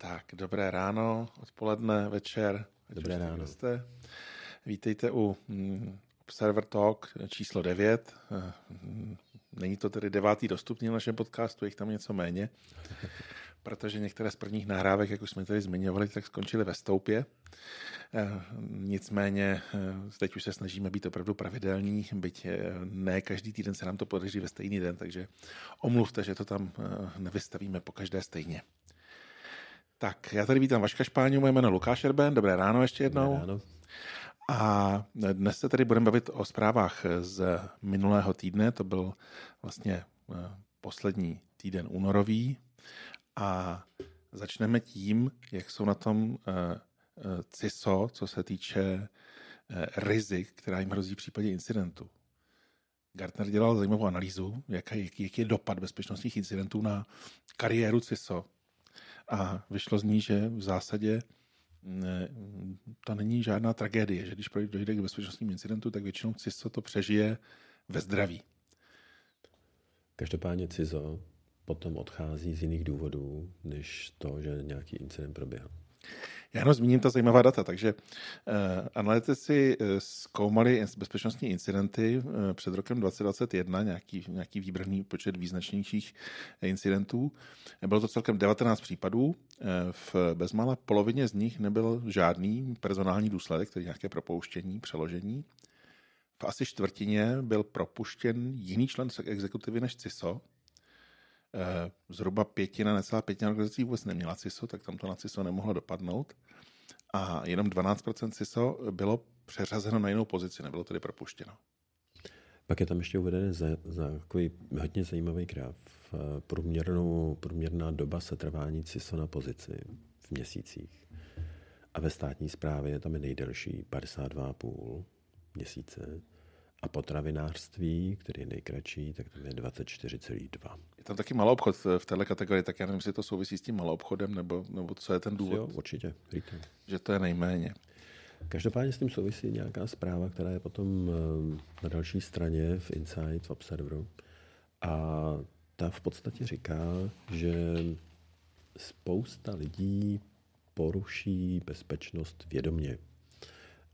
Tak, dobré ráno, odpoledne, večer. Dobré ráno. Jste. Vítejte u mm, Observer Talk číslo 9. Eh, není to tedy devátý dostupný na našem podcastu, je jich tam něco méně, protože některé z prvních nahrávek, jak už jsme tady zmiňovali, tak skončily ve stoupě. Eh, nicméně eh, teď už se snažíme být opravdu pravidelní, byť ne každý týden se nám to podaří ve stejný den, takže omluvte, že to tam nevystavíme po každé stejně. Tak, já tady vítám Vaška Špáňu, moje jméno Lukáš Erben, dobré ráno ještě jednou. Dobré ráno. A dnes se tady budeme bavit o zprávách z minulého týdne, to byl vlastně eh, poslední týden únorový a začneme tím, jak jsou na tom eh, eh, CISO, co se týče rizik, která jim hrozí v případě incidentu. Gartner dělal zajímavou analýzu, jaký, jaký je dopad bezpečnostních incidentů na kariéru CISO a vyšlo z ní, že v zásadě ne, to není žádná tragédie, že když dojde k bezpečnostním incidentu, tak většinou CISO to přežije ve zdraví. Každopádně CISO potom odchází z jiných důvodů, než to, že nějaký incident proběhl. Já jenom zmíním ta zajímavá data. Takže uh, analytici uh, zkoumali bezpečnostní incidenty uh, před rokem 2021, nějaký, nějaký výbraný počet význačnějších incidentů. Bylo to celkem 19 případů. Uh, v bezmála polovině z nich nebyl žádný personální důsledek, tedy nějaké propouštění, přeložení. V asi čtvrtině byl propuštěn jiný člen exekutivy než CISO, Eh, zhruba pětina, necelá pětina organizací vůbec neměla CISO, tak tam to na CISO nemohlo dopadnout. A jenom 12% CISO bylo přeřazeno na jinou pozici, nebylo tedy propuštěno. Pak je tam ještě uvedený za, za takový hodně zajímavý graf. Průměrnou, průměrná doba setrvání CISO na pozici v měsících. A ve státní správě tam je nejdelší 52,5 měsíce. A potravinářství, který je nejkratší, tak tam je 24,2. Je tam taky malou obchod v této kategorii, tak já nevím, jestli to souvisí s tím malou obchodem, nebo, nebo co je ten důvod. Jo, určitě, retail. Že to je nejméně. Každopádně s tím souvisí nějaká zpráva, která je potom eh, na další straně v Insight, v Observeru. A ta v podstatě říká, že spousta lidí poruší bezpečnost vědomě.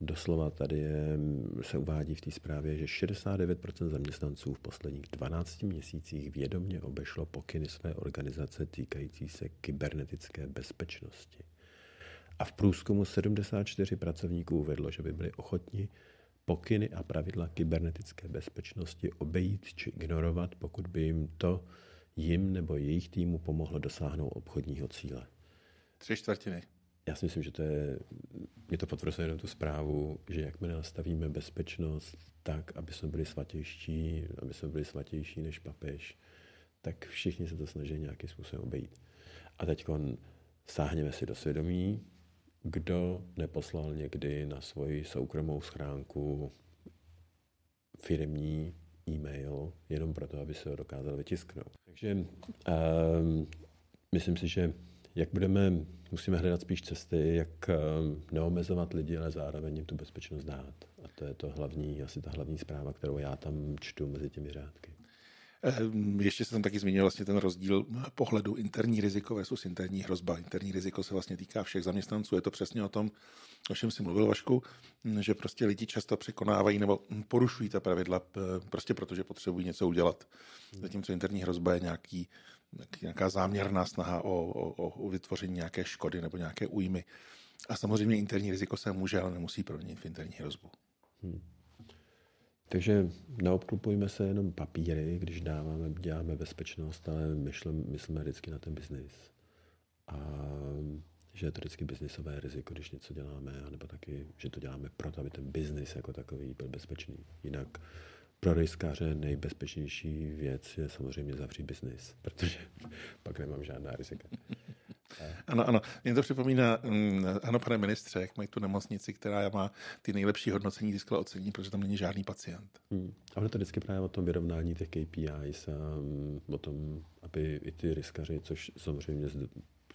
Doslova tady je, se uvádí v té zprávě, že 69% zaměstnanců v posledních 12 měsících vědomě obešlo pokyny své organizace týkající se kybernetické bezpečnosti. A v průzkumu 74 pracovníků uvedlo, že by byli ochotni pokyny a pravidla kybernetické bezpečnosti obejít či ignorovat, pokud by jim to jim nebo jejich týmu pomohlo dosáhnout obchodního cíle. Tři čtvrtiny. Já si myslím, že to je, mě to potvrzuje jenom tu zprávu, že jakmile nastavíme bezpečnost tak, aby jsme byli svatější, aby jsme byli svatější než papež, tak všichni se to snaží nějakým způsobem obejít. A teď sáhněme si do svědomí, kdo neposlal někdy na svoji soukromou schránku firmní e-mail jenom proto, aby se ho dokázal vytisknout. Takže um, myslím si, že jak budeme, musíme hledat spíš cesty, jak eh, neomezovat lidi, ale zároveň jim tu bezpečnost dát. A to je to hlavní, asi ta hlavní zpráva, kterou já tam čtu mezi těmi řádky. Ehm, ještě jsem taky zmínil vlastně ten rozdíl pohledu interní riziko versus interní hrozba. Interní riziko se vlastně týká všech zaměstnanců. Je to přesně o tom, o čem si mluvil Vašku, že prostě lidi často překonávají nebo porušují ta pravidla prostě protože potřebují něco udělat. Zatímco interní hrozba je nějaký nějaká záměrná snaha o, o, o vytvoření nějaké škody nebo nějaké újmy. A samozřejmě interní riziko se může, ale nemusí proměnit v interní hrozbu. Hmm. Takže neobklupujme se jenom papíry, když dáváme, děláme bezpečnost, ale myšlem, myslíme vždycky na ten biznis. A že je to vždycky biznisové riziko, když něco děláme, nebo taky, že to děláme proto, aby ten biznis jako takový byl bezpečný. Jinak pro rejskáře nejbezpečnější věc je samozřejmě zavřít biznis, protože pak nemám žádná rizika. Ano, ano. Mě to připomíná, mm, ano, pane ministře, jak mají tu nemocnici, která má ty nejlepší hodnocení, získala ocení, protože tam není žádný pacient. Hmm. Ale to vždycky právě o tom vyrovnání těch KPIs a mm, o tom, aby i ty riskaři, což samozřejmě z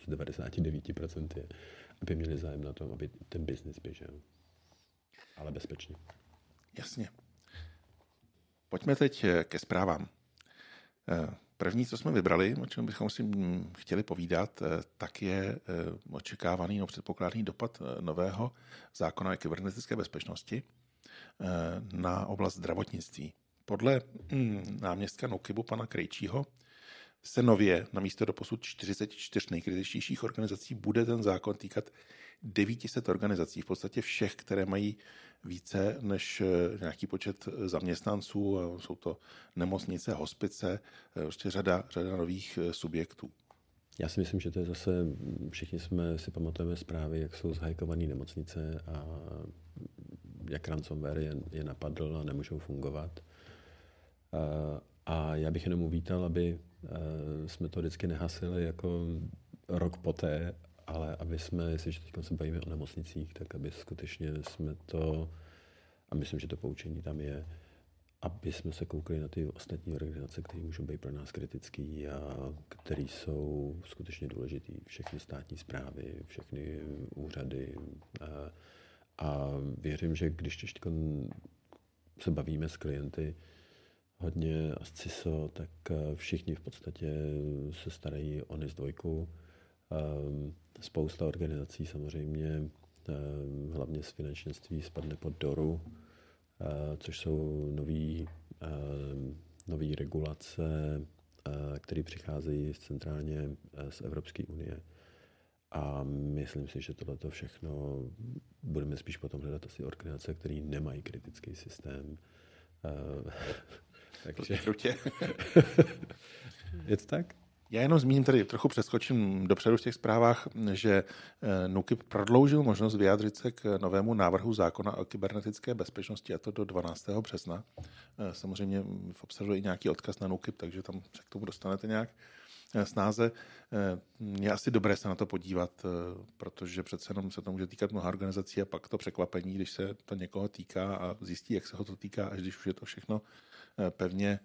99% je, aby měli zájem na tom, aby ten biznis běžel. Ale bezpečně. Jasně. Pojďme teď eh, ke zprávám. Eh, První, co jsme vybrali, o čem bychom si chtěli povídat, tak je očekávaný nebo předpokládaný dopad nového zákona o kybernetické bezpečnosti na oblast zdravotnictví. Podle hm, náměstka Nukibu pana Krejčího se nově na místo do posud 44 nejkritičtějších organizací bude ten zákon týkat 900 organizací, v podstatě všech, které mají více než eh, nějaký počet zaměstnanců. Jsou to nemocnice, hospice, eh, prostě řada, řada nových eh, subjektů. Já si myslím, že to je zase, všichni jsme si pamatujeme zprávy, jak jsou zhajkované nemocnice a jak ransomware je, je napadl a nemůžou fungovat. A já bych jenom uvítal, aby jsme to vždycky nehasili jako rok poté, ale aby jsme, jestliže teď se bavíme o nemocnicích, tak aby skutečně jsme to, a myslím, že to poučení tam je, aby jsme se koukli na ty ostatní organizace, které můžou být pro nás kritický a které jsou skutečně důležitý. Všechny státní zprávy, všechny úřady. A, a věřím, že když teď se bavíme s klienty, hodně a s CISO, tak všichni v podstatě se starají o NIS 2. Spousta organizací samozřejmě, hlavně z finančnictví, spadne pod DORu, což jsou nový, nový regulace, které přicházejí centrálně z Evropské unie. A myslím si, že tohle všechno budeme spíš potom hledat asi organizace, které nemají kritický systém. Takže... je to tak? Já jenom zmíním tady, trochu přeskočím dopředu v těch zprávách, že eh, NUKIP prodloužil možnost vyjádřit se k novému návrhu zákona o kybernetické bezpečnosti, a to do 12. března. Eh, samozřejmě obsahuje i nějaký odkaz na NUKIP, takže tam se k tomu dostanete nějak eh, snáze. Je asi dobré se na to podívat, protože přece jenom se to může týkat mnoha organizací a pak to překvapení, když se to někoho týká a zjistí, jak se ho to týká, až když už je to všechno pevně,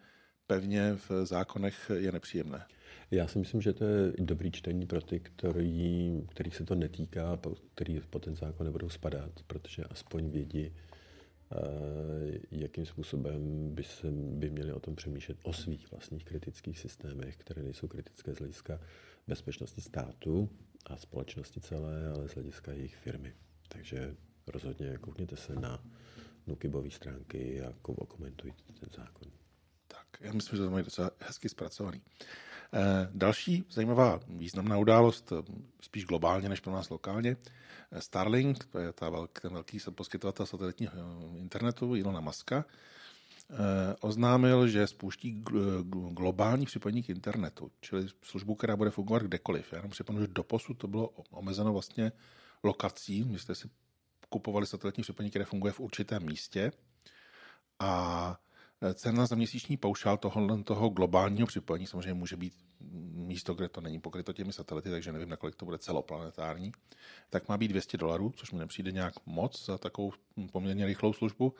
pevně v zákonech, je nepříjemné. Já si myslím, že to je dobrý čtení pro ty, který, kterých se to netýká, který pod ten zákon nebudou spadat, protože aspoň vědí, eh, jakým způsobem by, se, by měli o tom přemýšlet o svých vlastních kritických systémech, které nejsou kritické z hlediska bezpečnosti státu a společnosti celé, ale z hlediska jejich firmy. Takže rozhodně koukněte se na Nukibové stránky a komentujte ten zákon. Tak, já myslím, že to mají docela hezky zpracovaný. Eh, další zajímavá významná událost, eh, spíš globálně než pro nás lokálně, eh, Starlink, to je ta velký, ten velký poskytovatel satelitního internetu Ilona Maska, oznámil, že spouští globální připojení k internetu, čili službu, která bude fungovat kdekoliv. Já jenom připomenu, že doposud to bylo omezeno vlastně lokací. My jste si kupovali satelitní připojení, které funguje v určitém místě a Cena za měsíční paušál toho, toho globálního připojení samozřejmě může být místo, kde to není pokryto těmi satelity, takže nevím, nakolik to bude celoplanetární, tak má být 200 dolarů, což mi nepřijde nějak moc za takovou poměrně rychlou službu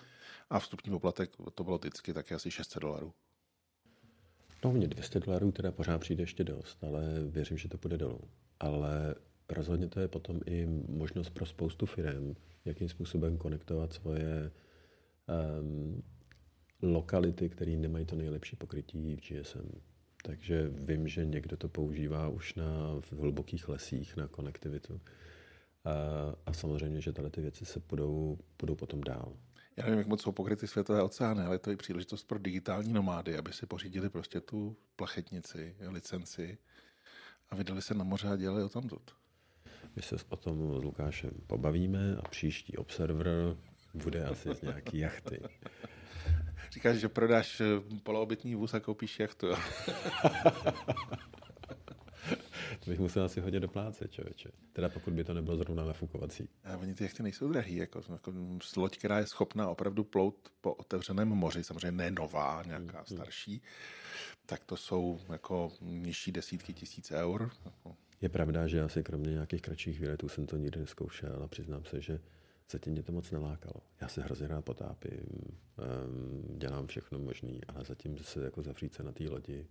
a vstupní poplatek, to bylo vždycky taky asi 600 dolarů. No mě 200 dolarů teda pořád přijde ještě dost, ale věřím, že to půjde dolů. Ale Rozhodně to je potom i možnost pro spoustu firm, jakým způsobem konektovat svoje um, lokality, které nemají to nejlepší pokrytí v GSM. Takže vím, že někdo to používá už na, v hlubokých lesích na konektivitu. A, a samozřejmě, že tyhle ty věci se budou, budou potom dál. Já nevím, jak moc jsou pokryty světové oceány, ale to je příležitost pro digitální nomády, aby si pořídili prostě tu plachetnici, licenci a vydali se na moře a dělali o tam. My se o tom s Lukášem pobavíme a příští Observer bude asi z nějaký jachty. Říkáš, že prodáš eh, poloobytný vůz a koupíš jachtu. to bych musel asi hodně doplácet, člověče. Teda pokud by to nebylo zrovna nafukovací. A oni ty jachty nejsou drahý, jako, jako loď, která je schopná opravdu plout po otevřeném moři, samozřejmě ne nová, nějaká hmm. starší, tak to jsou jako nižší desítky tisíc eur. Je pravda, že asi kromě nějakých kratších výletů jsem to nikdy neskoušel a přiznám se, že zatím mě to moc nelákalo. Já se hrozně rád potápím, dělám všechno možné, ale zatím se jako zavřít se na té lodi,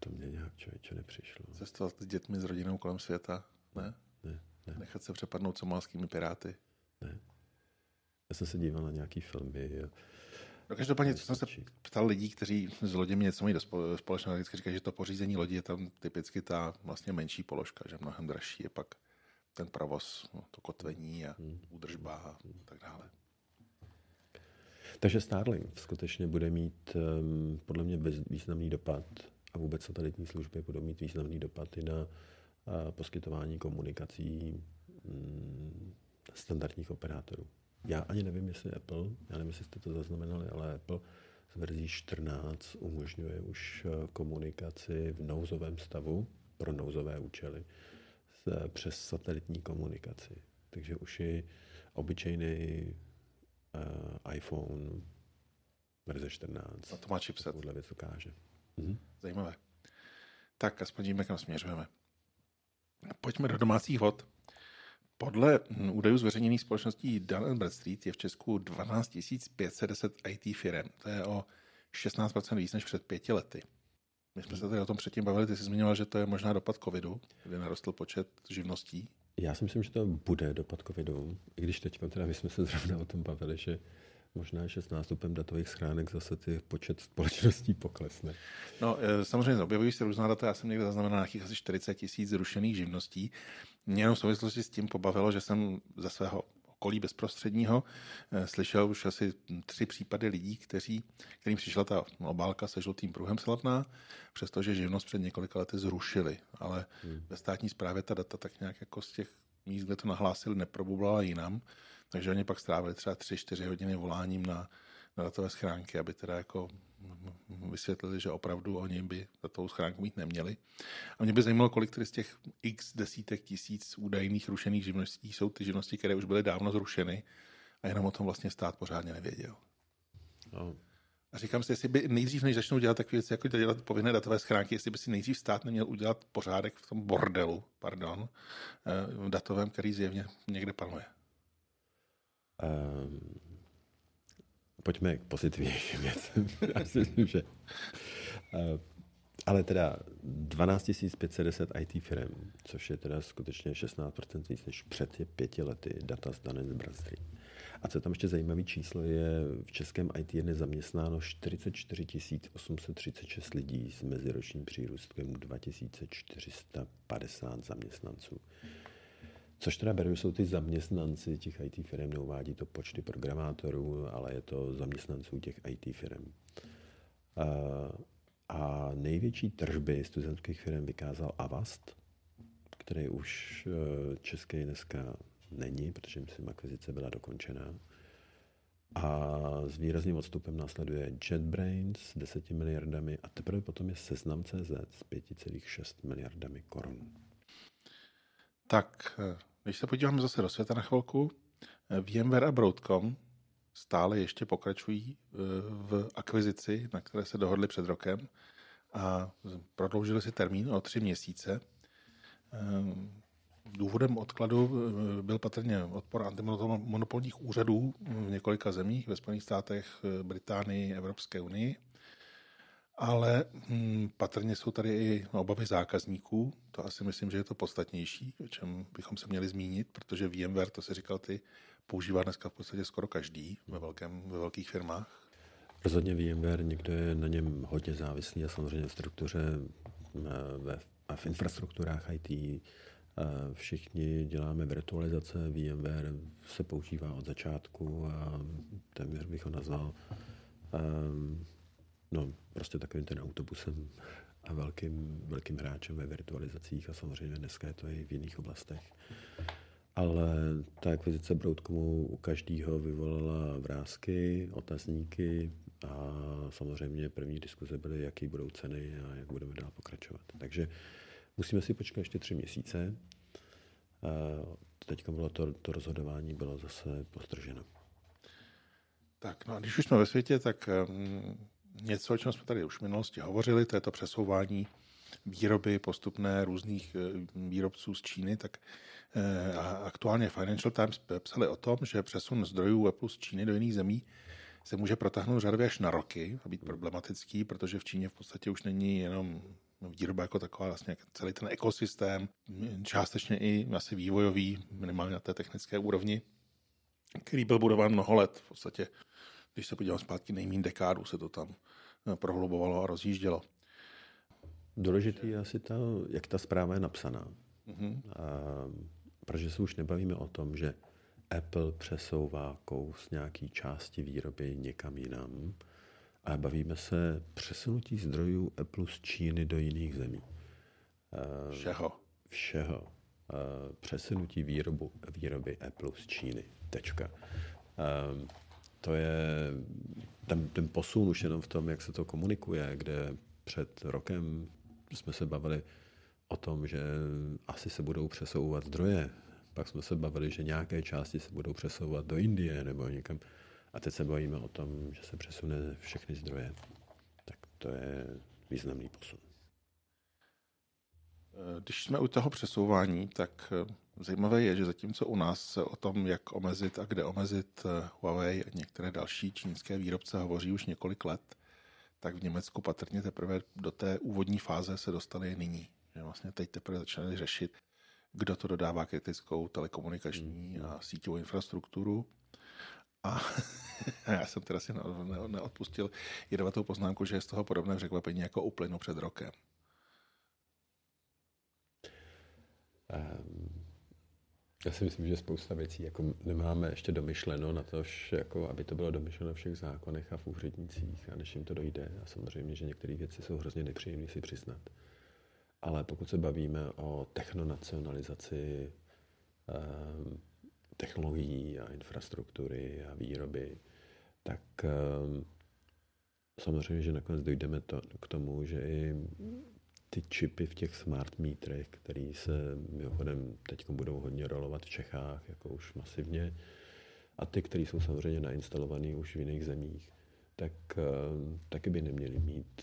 to mě nějak člověče nepřišlo. Cestovat s dětmi, s rodinou kolem světa? Ne? Ne, ne. Nechat se přepadnout somalskými piráty? Ne. Já jsem se díval na nějaký filmy No každopádně, co jsem se ptal lidí, kteří s loděmi něco mají do společného, vždycky říkají, že to pořízení lodi je tam typicky ta vlastně menší položka, že mnohem dražší je pak ten provoz, no, to kotvení a hmm. údržba a tak dále. Takže Starlink skutečně bude mít um, podle mě významný dopad a vůbec satelitní služby budou mít významný dopad i na uh, poskytování komunikací um, standardních operátorů. Já ani nevím, jestli Apple, já nevím, jestli jste to zaznamenali, ale Apple z verzí 14 umožňuje už eh, komunikaci v nouzovém stavu pro nouzové účely s, přes satelitní komunikaci. Takže už i obyčejný uh, iPhone verze 14. A to má chipset. Podle věc ukáže. Mhm. Zajímavé. Tak aspoň víme, kam směřujeme. Pojďme do domácích vod. Podle údajů zveřejněných společností Dun Bradstreet je v Česku 12 510 IT firm. To je o 16% víc než před pěti lety. My jsme se tady o tom předtím bavili, ty jsi zmiňoval, že to je možná dopad covidu, kdy narostl počet živností. Já si myslím, že to bude dopad covidu, i když teď teda my jsme se zrovna o tom bavili, že možná, že s nástupem datových schránek zase ty počet společností poklesne. No, e, samozřejmě objevují se různá data, já jsem někde zaznamenal nějakých asi 40 tisíc zrušených živností. Mě jenom v souvislosti s tím pobavilo, že jsem ze svého okolí bezprostředního e, slyšel už asi tři případy lidí, kteří, kterým přišla ta obálka se žlutým pruhem slavná, přestože živnost před několika lety zrušili. Ale hmm. ve státní správě ta data tak nějak jako z těch míst, kde to nahlásili, neprobublala jinam. Takže oni pak strávili třeba 3-4 hodiny voláním na, na datové schránky, aby teda jako vysvětlili, že opravdu oni by datovou schránku mít neměli. A mě by zajímalo, kolik tedy z těch x desítek tisíc údajných rušených živností jsou ty živnosti, které už byly dávno zrušeny a jenom o tom vlastně stát pořádně nevěděl. No. A říkám si, jestli by nejdřív, než začnou dělat takové věci, jako dělat povinné datové schránky, jestli by si nejdřív stát neměl udělat pořádek v tom bordelu, pardon, eh, datovém, který zjevně někde panuje. Um, pojďme k pozitivnějším věcem. Že... Uh, ale teda 12 510 IT firm, což je teda skutečně 16% víc než před pěti lety data z Dun Bradstreet. A co tam ještě zajímavé číslo je, v českém IT je nezaměstnáno 44 836 lidí s meziročním přírůstkem 2450 zaměstnanců. Což teda beru, jsou ty zaměstnanci těch IT firm, neuvádí to počty programátorů, ale je to zaměstnanců těch IT firm. A největší tržby studentských firm vykázal Avast, který už e, český dneska není, protože myslím, akvizice byla dokončená. A s výrazným odstupem následuje JetBrains s 10 miliardami a teprve potom je Seznam.cz s 5,6 miliardami korun. Tak, e, když se podíváme zase do světa na chvilku, e, VMware a Broadcom stále ještě pokračují v akvizici, na které se dohodli před rokem a prodloužili si termín o tři měsíce. Důvodem odkladu eh, byl patrně odpor antimonopolních úřadů v několika zemích, ve Spojených státech, eh, Británii, Evropské unii. Ale hm, patrně jsou tady i obavy zákazníků. To asi myslím, že je to podstatnější, o čem bychom se měli zmínit, protože VMware, to si říkal ty, používá dneska v podstatě skoro každý ve, velkém, ve velkých firmách. Rozhodně VMware někdo je na něm hodně závislý a samozřejmě v struktuře eh, ve, a v infrastrukturách IT eh, všichni děláme virtualizace, VMware se používá od začátku a téměř bych ho nazval um, no, prostě takovým ten autobusem a velkým, velkým hráčem ve virtualizacích a samozřejmě dneska je to i v jiných oblastech. Ale ta akvizice Broadcomu u každého vyvolala vrázky, otazníky, a samozřejmě první diskuze byly, jaký budou ceny a jak budeme dál pokračovat. Takže musíme si počkat ještě tři měsíce. Teď bylo to, to rozhodování bylo zase postrženo. Tak, no a když už jsme ve světě, tak um, něco, o čem jsme tady už v minulosti hovořili, to je to přesouvání výroby postupné různých e, výrobců z Číny, tak e, a aktuálně Financial Times psali o tom, že přesun zdrojů Apple z Číny do jiných zemí se může protáhnout řadově až na roky a být problematický, protože v Číně v podstatě už není jenom výroba jako taková, vlastně celý ten ekosystém, částečně i asi vývojový, minimálně na té technické úrovni, který byl budován mnoho let. V podstatě, když se podívám zpátky, nejméně dekádu se to tam eh, prohlubovalo a rozjíždělo. Důležitý je asi ta, jak ta zpráva je napsaná. Mm-hmm. A, protože se už nebavíme o tom, že Apple přesouvá kous nějaký části výroby někam jinam, a bavíme se přesunutí zdrojů Apple z Číny do jiných zemí. Všeho. Všeho. Přesunutí výrobu, výroby Apple z Číny. Tečka. To je ten, ten posun už jenom v tom, jak se to komunikuje, kde před rokem jsme se bavili o tom, že asi se budou přesouvat zdroje. Pak jsme se bavili, že nějaké části se budou přesouvat do Indie nebo někam. A teď se bavíme o tom, že se přesune všechny zdroje. Tak to je významný posun. Když jsme u toho přesouvání, tak eh, zajímavé je, že zatímco u nás se o tom, jak omezit a kde omezit eh, Huawei a některé další čínské výrobce hovoří už několik let, tak v Německu patrně teprve do té úvodní fáze se dostali nyní. Že vlastně teď teprve začali řešit, kdo to dodává kritickou telekomunikační a síťovou infrastrukturu. A já jsem teda si neodpustil jedovatou poznámku, že je z toho podobné překvapení jako u plynu před rokem. Um, já si myslím, že spousta věcí jako nemáme ještě domyšleno na to, jako, aby to bylo domyšleno v všech zákonech a v úřednicích a než jim to dojde. A samozřejmě, že některé věci jsou hrozně nepříjemné si přiznat. Ale pokud se bavíme o technonacionalizaci um, technologií a infrastruktury a výroby, tak um, samozřejmě, že nakonec dojdeme to, k tomu, že i ty čipy v těch smart metrech, které se mimochodem teď budou hodně rolovat v Čechách, jako už masivně, a ty, které jsou samozřejmě nainstalované už v jiných zemích, tak um, taky by neměly mít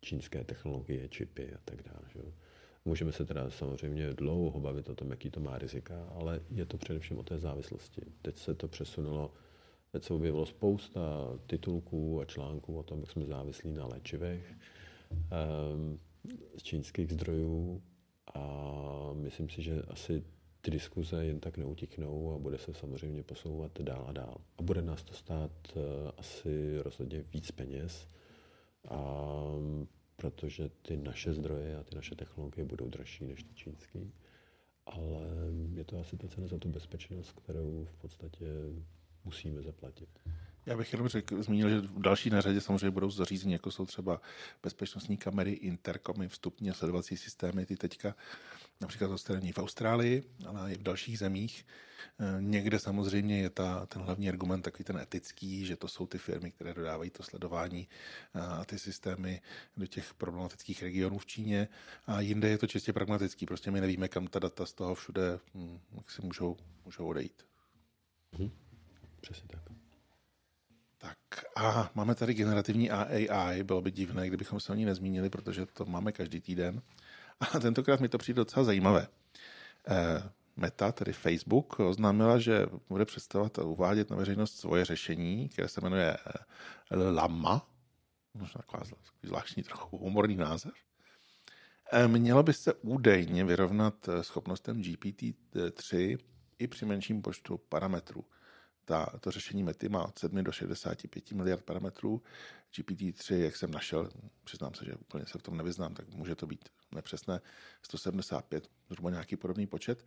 čínské technologie, čipy a tak dále. Že? Můžeme se teda samozřejmě dlouho bavit o tom, jaký to má rizika, ale je to především o té závislosti. Teď se to přesunulo, teď se objevilo spousta titulků a článků o tom, jak jsme závislí na léčivech um, z čínských zdrojů a myslím si, že asi ty diskuze jen tak neutiknou a bude se samozřejmě posouvat dál a dál. A bude nás to stát uh, asi rozhodně víc peněz. A protože ty naše zdroje a ty naše technologie budou dražší než ty čínské. Ale je to asi ta cena za tu bezpečnost, kterou v podstatě musíme zaplatit. Já bych jenom řekl, zmínil, že v další na řadě samozřejmě budou zařízení, jako jsou třeba bezpečnostní kamery, interkomy, vstupně sledovací systémy, ty teďka například odstranění v Austrálii, ale i v dalších zemích. Eh, někde samozřejmě je ta, ten hlavní argument takový ten etický, že to jsou ty firmy, které dodávají to sledování a ty systémy do těch problematických regionů v Číně. A jinde je to čistě pragmatický. Prostě my nevíme, kam ta data z toho všude hm, jak si můžou, můžou odejít. Mhm. Přesně tak. Tak a máme tady generativní AI. Bylo by divné, kdybychom se o ní nezmínili, protože to máme každý týden. A tentokrát mi to přijde docela zajímavé. Eh, Meta, tedy Facebook, oznámila, že bude představovat a uvádět na veřejnost svoje řešení, které se jmenuje eh, Lama, možná taková zvláštní trochu humorný název. Eh, mělo by se údajně vyrovnat schopnostem GPT-3 i při menším počtu parametrů ta, to řešení Mety má od 7 do 65 miliard parametrů. GPT-3, jak jsem našel, přiznám se, že úplně se v tom nevyznám, tak může to být nepřesné, 175, zhruba nějaký podobný počet.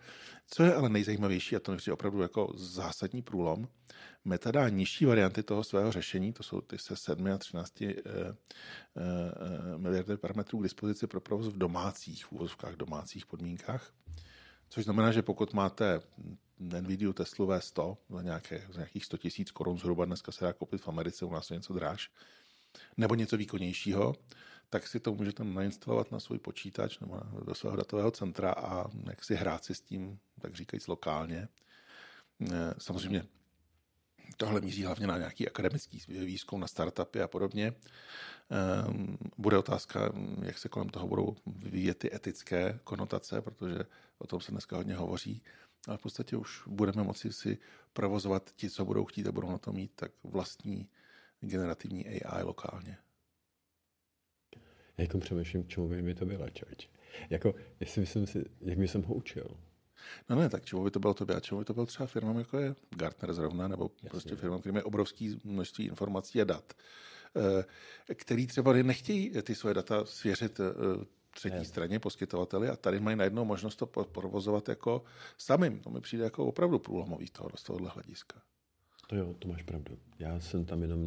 Co je ale nejzajímavější, a to je opravdu jako zásadní průlom, Meta dá nižší varianty toho svého řešení, to jsou ty se 7 a 13 eh, eh, miliardy parametrů k dispozici pro provoz v domácích, v úvozovkách domácích podmínkách. Což znamená, že pokud máte Nvidia Tesla V100 za, nějaké, za nějakých 100 tisíc korun zhruba dneska se dá koupit v Americe, u nás je něco dráž, nebo něco výkonnějšího, tak si to můžete nainstalovat na svůj počítač nebo do svého datového centra a jak si hrát si s tím, tak říkajíc lokálně. Eh, samozřejmě tohle míří hlavně na nějaký akademický výzkum, na startupy a podobně. Ehm, bude otázka, jak se kolem toho budou vyvíjet ty etické konotace, protože o tom se dneska hodně hovoří. Ale v podstatě už budeme moci si provozovat ti, co budou chtít a budou na to mít, tak vlastní generativní AI lokálně. Já jako přemýšlím, čemu by mi to bylo, člověče. Jako, jestli myslím si, jak bych jsem ho učil. No ne, tak čemu by to bylo tobě? A čemu by to byl třeba firmám, jako je Gartner zrovna, nebo Jasně. prostě firmám, který mají obrovské množství informací a dat, eh, který třeba nechtějí ty svoje data svěřit eh, třetí ne. straně, poskytovateli, a tady mají najednou možnost to provozovat jako samým. To mi přijde jako opravdu průlomový toho, z tohohle hlediska. To jo, to máš pravdu. Já jsem tam jenom,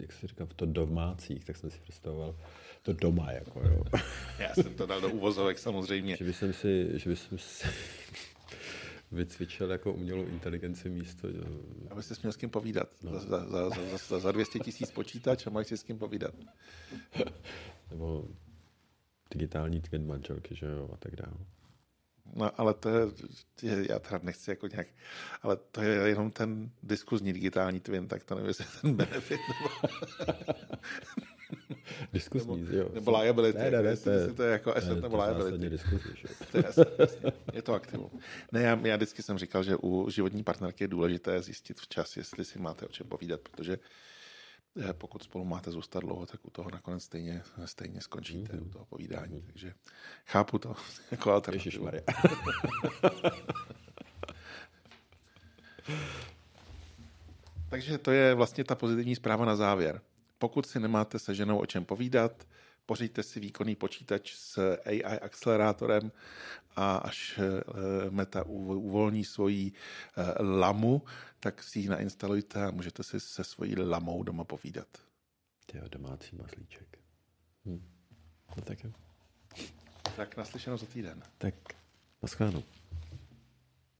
jak se říká, v to domácích, tak jsem si představoval to doma, jako jo. Já jsem to dal do uvozovek samozřejmě. že bych si, že bych si vycvičil jako umělou inteligenci místo. Aby si měl s kým povídat. No. Za, za, za, za, za 200 tisíc počítač a máš si s kým povídat. Nebo digitální twin manželky, že jo, a tak dále. No, ale to je, já teda nechci jako nějak, ale to je jenom ten diskuzní digitální twin, tak to nevím, jestli ten benefit nebo... Diskuzní, nebo, jo. Nebo liability. Ne, ne, ne, to je, to je jako asset ne, nebo liability. Diskuzí, to je, jasný, jasný. je to aktivum. Ne, já, já vždycky jsem říkal, že u životní partnerky je důležité zjistit včas, jestli si máte o čem povídat, protože eh, pokud spolu máte zůstat dlouho, tak u toho nakonec stejně, stejně skončíte, mm-hmm. u toho povídání. Mm-hmm. Takže chápu to jako alternativu. Takže to je vlastně ta pozitivní zpráva na závěr. Pokud si nemáte se ženou o čem povídat, pořiďte si výkonný počítač s AI akcelerátorem a až eh, Meta uvolní svoji eh, lamu, tak si ji nainstalujte a můžete si se svojí lamou doma povídat. Jo, domácí maslíček. Hm. No tak jo. Tak naslyšenou za týden. Tak, naschledanou.